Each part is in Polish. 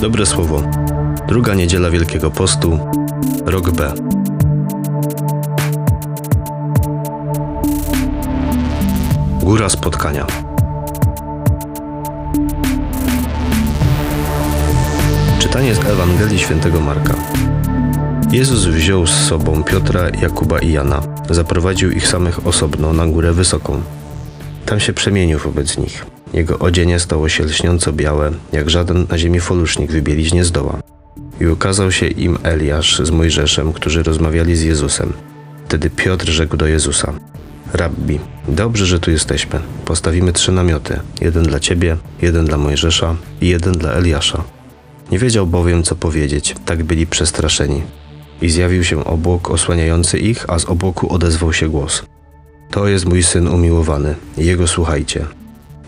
Dobre słowo. Druga niedziela Wielkiego Postu, rok B. Góra spotkania. Czytanie z Ewangelii Świętego Marka. Jezus wziął z sobą Piotra, Jakuba i Jana. Zaprowadził ich samych osobno na górę wysoką. Tam się przemienił wobec nich. Jego odzienie stało się lśniąco białe, jak żaden na ziemi folusznik wybielić nie zdoła. I ukazał się im Eliasz z Mojżeszem, którzy rozmawiali z Jezusem. Wtedy Piotr rzekł do Jezusa: Rabbi, dobrze, że tu jesteśmy. Postawimy trzy namioty: jeden dla ciebie, jeden dla Mojżesza i jeden dla Eliasza. Nie wiedział bowiem, co powiedzieć, tak byli przestraszeni. I zjawił się obłok osłaniający ich, a z obłoku odezwał się głos: To jest mój syn umiłowany, jego słuchajcie.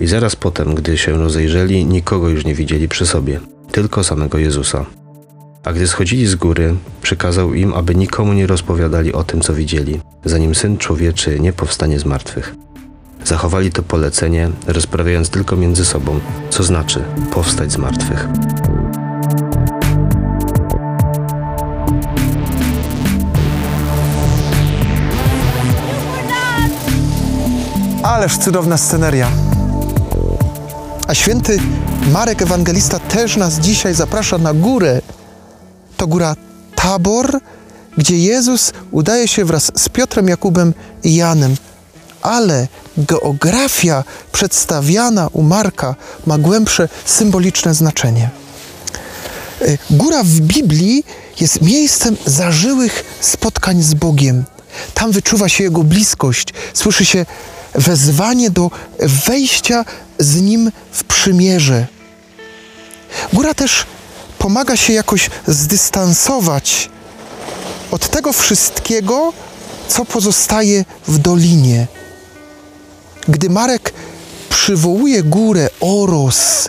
I zaraz potem, gdy się rozejrzeli, nikogo już nie widzieli przy sobie, tylko samego Jezusa. A gdy schodzili z góry, przykazał im, aby nikomu nie rozpowiadali o tym, co widzieli, zanim syn człowieczy nie powstanie z martwych. Zachowali to polecenie, rozprawiając tylko między sobą, co znaczy powstać z martwych. Ależ cudowna sceneria. A święty Marek Ewangelista też nas dzisiaj zaprasza na górę. To góra Tabor, gdzie Jezus udaje się wraz z Piotrem, Jakubem i Janem. Ale geografia przedstawiana u Marka ma głębsze symboliczne znaczenie. Y, Góra w Biblii jest miejscem zażyłych spotkań z Bogiem. Tam wyczuwa się Jego bliskość, słyszy się wezwanie do wejścia z Nim w przymierze. Góra też pomaga się jakoś zdystansować od tego wszystkiego, co pozostaje w dolinie. Gdy Marek przywołuje górę Oros,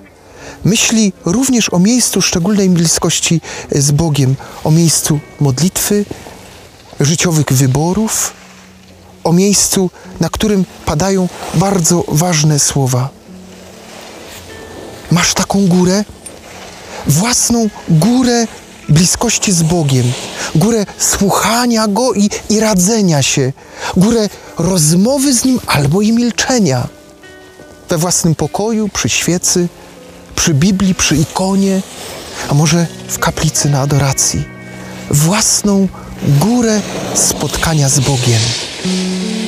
myśli również o miejscu szczególnej bliskości z Bogiem, o miejscu modlitwy, życiowych wyborów, o miejscu, na którym padają bardzo ważne słowa. Masz taką górę? Własną górę bliskości z Bogiem, górę słuchania Go i, i radzenia się, górę rozmowy z Nim albo i milczenia. We własnym pokoju, przy świecy, przy Biblii, przy ikonie, a może w kaplicy na adoracji. Własną górę spotkania z Bogiem. Thank you.